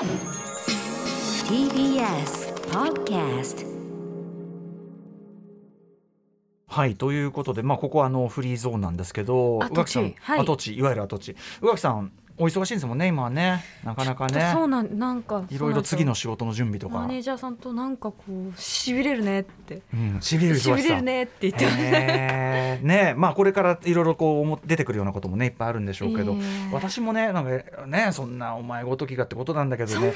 TBS Podcast はいということで、まあ、ここはあのフリーゾーンなんですけど跡地。宇垣さん、はい。跡地いわゆる跡地。宇垣さんお忙しいんですもんね今はね。なかなかね。そうなんなんかいろいろ次のそ仕事の準備とか。マネージャーさんとなんかこうしびれるねって。うん。しびれるしびれるねって言ってました。へー。ねまあこれからいろいろこう思出てくるようなこともねいっぱいあるんでしょうけど、ええ。私もねなんかねそんなお前ごときがってことなんだけどね。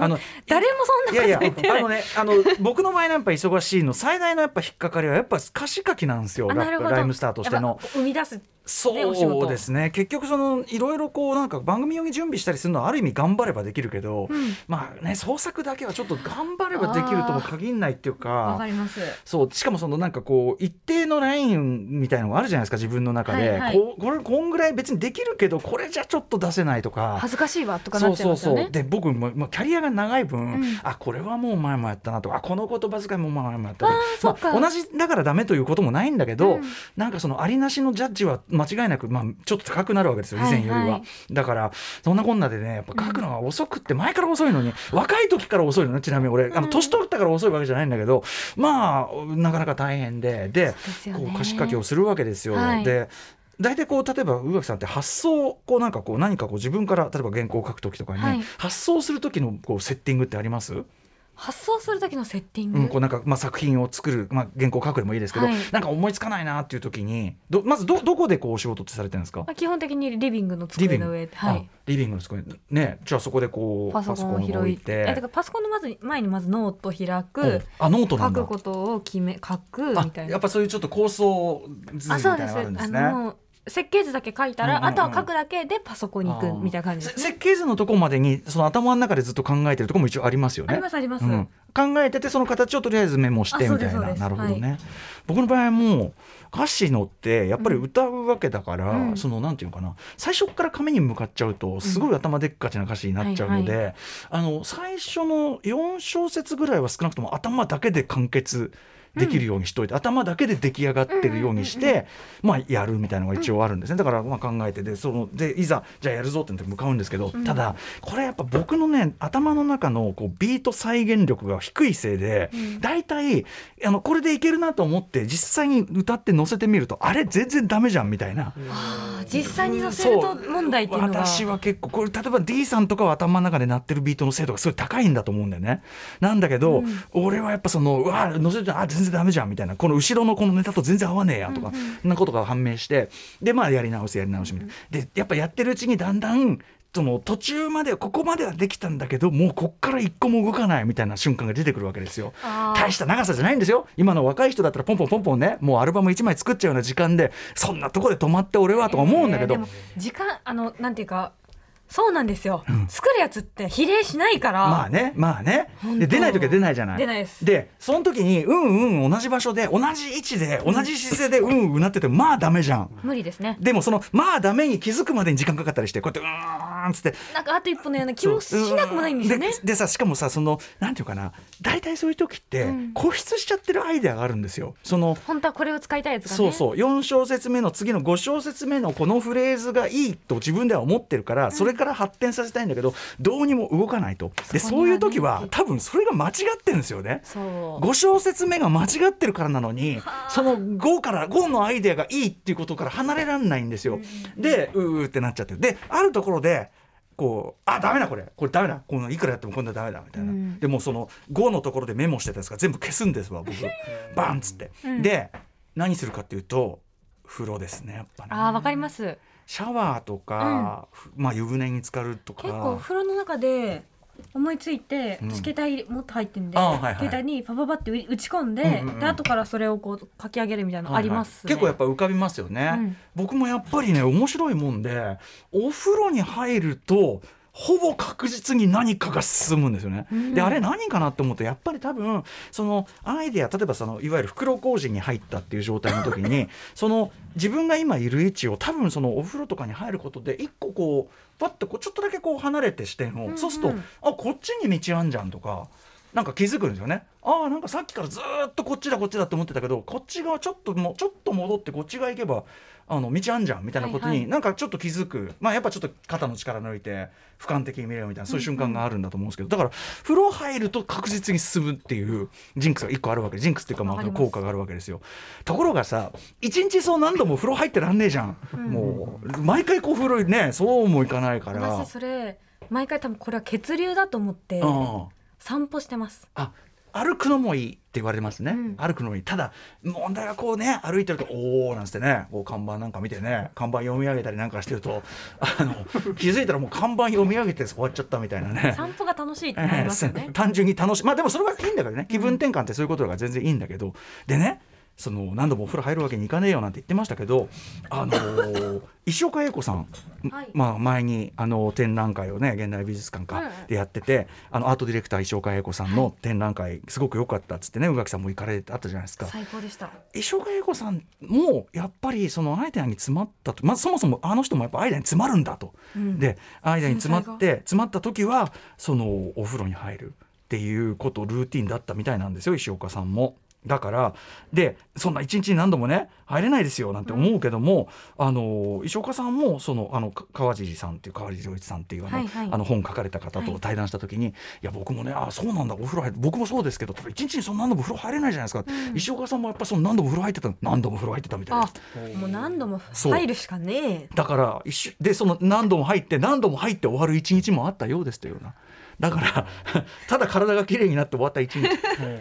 あの誰もそんなことい。やいや言ってないあのねあの僕の場合のやっぱ忙しいの最大のやっぱ引っかかりはやっぱ歌詞書きなんですよ。ライムスターとしての。生み出すそうですね。結局そのいろいろこうなんか番組用に準備したりするのはある意味頑張ればできるけど、うん。まあね創作だけはちょっと頑張ればできるとも限んないっていうかわかります。そうしかもそのなんかこう一定のラインみたいのがあるじゃないですか自分の中で、はいはい。こうこれこんぐらい別にできるけどこれじゃちょっと出せないとか。恥ずかしいわとかなっちゃいそうそうそう。で僕も、まあ、キャリアが長い分、ん。あこれはもう前もやったなとかあこの言葉遣いも前もやったなまあ、同じだからダメということもないんだけど、うん。なんかそのありなしのジャッジは間違いなく、まあ、ちょっと高くなるわけですよ以前よりは、はいはいだからそんなこんなでねやっぱ書くのが遅くって前から遅いのに、若い時から遅いのねちなみに俺。あの年取ったから遅いわけじゃないんだけどまあなかなか大変ででこう歌詞書きをするわけですよ。はい。で大体こう例えば宇垣さんって発想こうなんかこう何かこう自分から例えば原稿を書く時とかに、はい。発想する時のこうセッティングってあります、発想する時のセッティング、うん、こうなんか、まあ、作品を作る、まあ、原稿を書くでもいいですけど、はい。なんか思いつかないなっていう時にどまずどどこでこうお仕事ってされてるんですか？まあ、基本的にリビングの机の上で、はあい、リビングの机。ねじゃあそこでこうパソコンをパソコン開いて。えだからパソコンのまず前にまずノート開く、う。んあノートなんだ。書くことを決め書くみたいな。あやっぱそういうちょっと構想図みたいなのがあるんですね。あの設計図だけ書いたら、うんうんうん。あとは書くだけでパソコンに行くみたいな感じですね。せ設計図のところまでにその頭の中でずっと考えてるところも一応ありますよね。ありますあります。うん、考えててその形をとりあえずメモしてみたいな。なるほどね、僕の場合も歌詞のってやっぱり歌うわけだから、うん。そのなんていうのかな。最初から紙に向かっちゃうとすごい頭でっかちな歌詞になっちゃうので、はいあの最初の4小節ぐらいは少なくとも頭だけで完結できるようにしといて、頭だけで出来上がってるようにして、まあやるみたいなのが一応あるんですね。だからまあ考えてでそのでいざじゃあやるぞって向かうんですけど、うん。ただこれやっぱ僕のね頭の中のこうビート再現力が低いせいで、うん。大体あのこれでいけるなと思って実際に歌って載せてみるとあれ全然ダメじゃんみたいな。実際に載せると問題っていうのが。私は結構これ例えば D さんとかは頭の中で鳴ってるビートの精度がすごい高いんだと思うんだよね。なんだけど、うん。俺はやっぱそのうわ載せてあ全然ダメじゃんみたいな。この後ろのこのネタと全然合わねえやとか、そんなことが判明してでまあやり直すやり直しみたいな、でやっぱやってるうちにだんだんその途中までここまではできたんだけどもうこっから一個も動かないみたいな瞬間が出てくるわけですよ。大した長さじゃないんですよ。今の若い人だったらポンポンポンポンね。もうアルバム1枚作っちゃうような時間でそんなとこで止まって俺はとか思うんだけど、えー時間あのなんていうかそうなんですよ、作るやつって比例しないから、まあねまあね。で出ない時は出ないじゃない。出ないです。でその時にうんうん同じ場所で同じ位置で同じ姿勢でうんうんなっててもまあダメじゃん。無理ですね。でもそのまあダメに気づくまでに時間かかったりしてこうやってうーんっつって。なんかあと一歩のよう。な気もしなくもないんですよね。ででさしかもさそのなんていうかな大体そういう時ってうん。固執しちゃってるアイデアがあるんですよ。その本当はこれを使いたいやつがね。そうそう。4小節目の次の5小節目のこのフレーズがいいと自分では思ってるから、それから発展させたいんだけどどうにも動かないと。でそういう時は多分それが間違ってるんですよね。そう。5小節目が間違ってるからなのにその5から5のアイデアがいいっていうことから離れられないんですよ。でうーってなっちゃって。であるところでこうあダメだこれ。これダメだ。このいくらやってもこんなダメだみたいな、うん。でもうその5のところでメモしてたやつが全部消すんですわ僕。バンっつって、うん。で何するかっていうと風呂ですねやっぱね。あーわかりますシャワーとか、ふまあ湯船に浸かるとか。結構お風呂の中で思いついて、うん。携帯もっと入ってんで、あはいはい。携帯にパパパって打ち込んで、うんうんうん。で後からそれをこう書き上げるみたいなのあります、ね。はいはい。結構やっぱ浮かびますよね、うん。僕もやっぱりね面白いもんでお風呂に入るとほぼ確実に何かが進むんですよね。うんであれ何かなって思うとやっぱり多分そのアイデア例えばそのいわゆる袋小路に入ったっていう状態の時に その自分が今いる位置を多分そのお風呂とかに入ることで一個こうパッとこうちょっとだけこう離れて視点を、うんうんそうするとあこっちに道あんじゃんとか。なんか気づくんですよね。ああなんかさっきからずーっとこっちだこっちだって思ってたけどこっち側ちょっともうちょっと戻ってこっち側行けばあの道あんじゃんみたいなことに、はい。はいなんかちょっと気づく。まあやっぱちょっと肩の力抜いて俯瞰的に見れるみたいなそういう瞬間があるんだと思うんですけど、だから風呂入ると確実に進むっていうジンクスが一個あるわけ。ジンクスっていうかまあ効果があるわけですよ。ところがさ一日そう何度も風呂入ってらんねえじゃん、もう毎回こう風呂にねそうもいかないから。私それ毎回多分これは血流だと思ってうん散歩してます。あ歩くのもいいって言われますね、うん。歩くのもいいただ問題はこうね歩いてるとおおなんつってねこう看板なんか見てね看板読み上げたりなんかしてるとあの 気づいたらもう看板読み上げて終わっちゃったみたいなね。散歩が楽しいってなりますよね。単純に楽しい。まあでもそれはいいんだけどね。気分転換ってそういうことが全然いいんだけど、でねその何度もお風呂入るわけにいかねえよなんて言ってましたけど、あのー 石岡英子さん、はい。まあ、前にあの展覧会をね現代美術館かうんでやってて、あのアートディレクター石岡英子さんの展覧会すごく良かったっつってね宇垣さんも行かれてあったじゃないですか。最高でした。石岡英子さんもやっぱりそのアイデアに詰まったと、まあ、そもそもあの人もやっぱアイデアに詰まるんだと、うん。でアイデアに詰ま繊って詰まった時はそのお風呂に入るっていうことルーティンだったみたいなんですよ石岡さんも。だからでそんな一日に何度もね入れないですよなんて思うけども、あの石岡さんもそのあのか川尻さんっていう川尻良一さんっていうあの,、はいはい。あの本書かれた方はい。と対談した時に、い、や僕もねあそうなんだお風呂入る僕もそうですけど一日にそんな何度も風呂入れないじゃないですか、うん。石岡さんもやっぱその何度も風呂入ってた何度も風呂入ってたみたいなあ。もう何度も入るしかねえ。だから一緒でその何度も入って何度も入って終わる一日もあったようですというようなだから ただ体が綺麗になって終わった一日。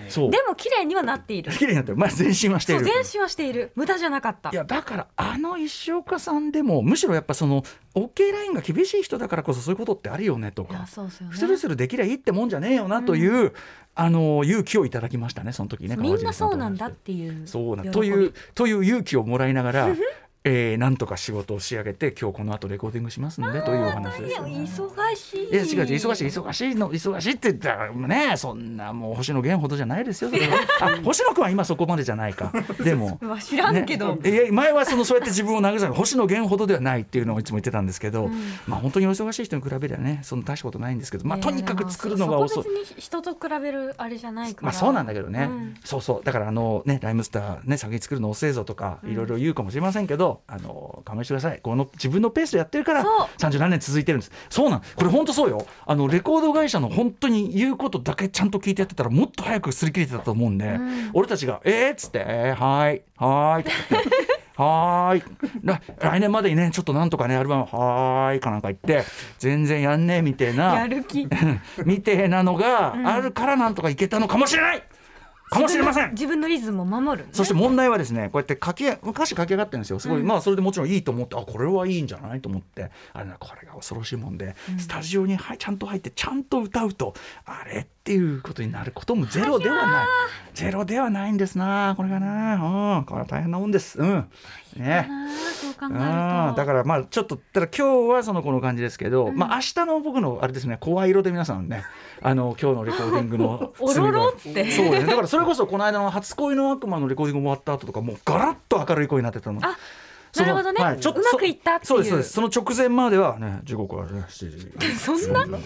そう。でも綺麗にはなっている。綺麗になってる。まあ前進はしている。そう前進はしている。無駄じゃなかった。いやだからあの石岡さんでもむしろやっぱその OK ラインが厳しい人だからこそそういうことってあるよねといやかそうですよね。スルスルできりゃいいってもんじゃねえよなという、あの勇気をいただきましたねその時ねみんなそうなんだっていうそうなというという勇気をもらいながら、えー、なんとか仕事を仕上げて今日この後レコーディングしますんでというお話です、いやね。忙しい。いや違う違う忙しい忙しいの忙しいって言ったらねそんなもう星野源ほどじゃないですよ あ星野君は今そこまでじゃないか。でも 知らんけど、ね、いや前はそのそうやって自分を慰める星野源ほどではないっていうのをいつも言ってたんですけど、まあ本当にお忙しい人に比べりゃねそんな大したことないんですけど、まあ、とにかく作るのが遅い。そこ。別に人と比べるあれじゃないまあそうなんだけどね、うん。そうそう。だからあのねライムスターね先に作るの遅えぞとかいろいろ言うかもしれませんけど、あの勘弁してください。この自分のペースでやってるからそう。30何年続いてるんです。そうなん。これ本当そうよ。あのレコード会社の本当に言うことだけちゃんと聞いてやってたらもっと早く擦り切れてたと思うんで、ん。俺たちが「えー?」っつって「えー、はーいはーい」とか言って。はーい。来来年までにねちょっとなんとかねアルバムはーいかなんか言って全然やんねえみたいなやる気。みてえなのがあるからなんとかいけたのかもしれない、かもしれません。自分のリズムを守る、ね、そして問題はですねこうやって書き歌詞書き上がってるんですよ。すごい、うん。まあそれでもちろんいいと思ってあこれはいいんじゃないと思って。あれなこれが恐ろしいもんで、スタジオにはいちゃんと入ってちゃんと歌うとあれっていうことになることもゼロではない。ゼロではないんですなこれがな。うんこれは大変なもんです。うんね。そう考えるあとーだからまあちょっとただ今日はそのこの感じですけど、まあ明日の僕のあれですね声色で皆さんねあの今日のレコーディングの おろろって。そうね。だからそれこそこの間の初恋の悪魔のレコーディング終わった後とかもうガラッと明るい声になってたの。あなるほどね。はいちょっとうまくいったっていう。そうですそうです。その直前まではね時刻はね7時。そんな？そんな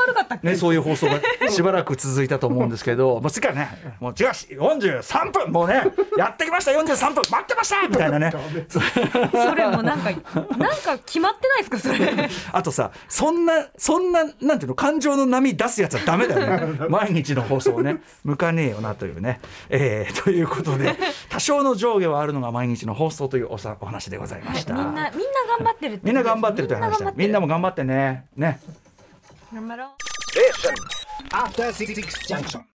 悪かったっけ、ね、そういう放送が しばらく続いたと思うんですけど、もう次からね、もう違うし、43分、もうね、やってきました、43分、待ってましたみたいなね、それもなんかなんか決まってないですかそれあとさ、そんな、そんな、なんていうの、感情の波出すやつはダメだよね。毎日の放送をね、向かねえよなというね。えーということで、多少の上下はあるのが毎日の放送というおさお話でございました。みんなみんな頑張ってるってみんな頑張ってるという話だ。みんなもも頑張ってね。ね。頑張ろう After Six Junction.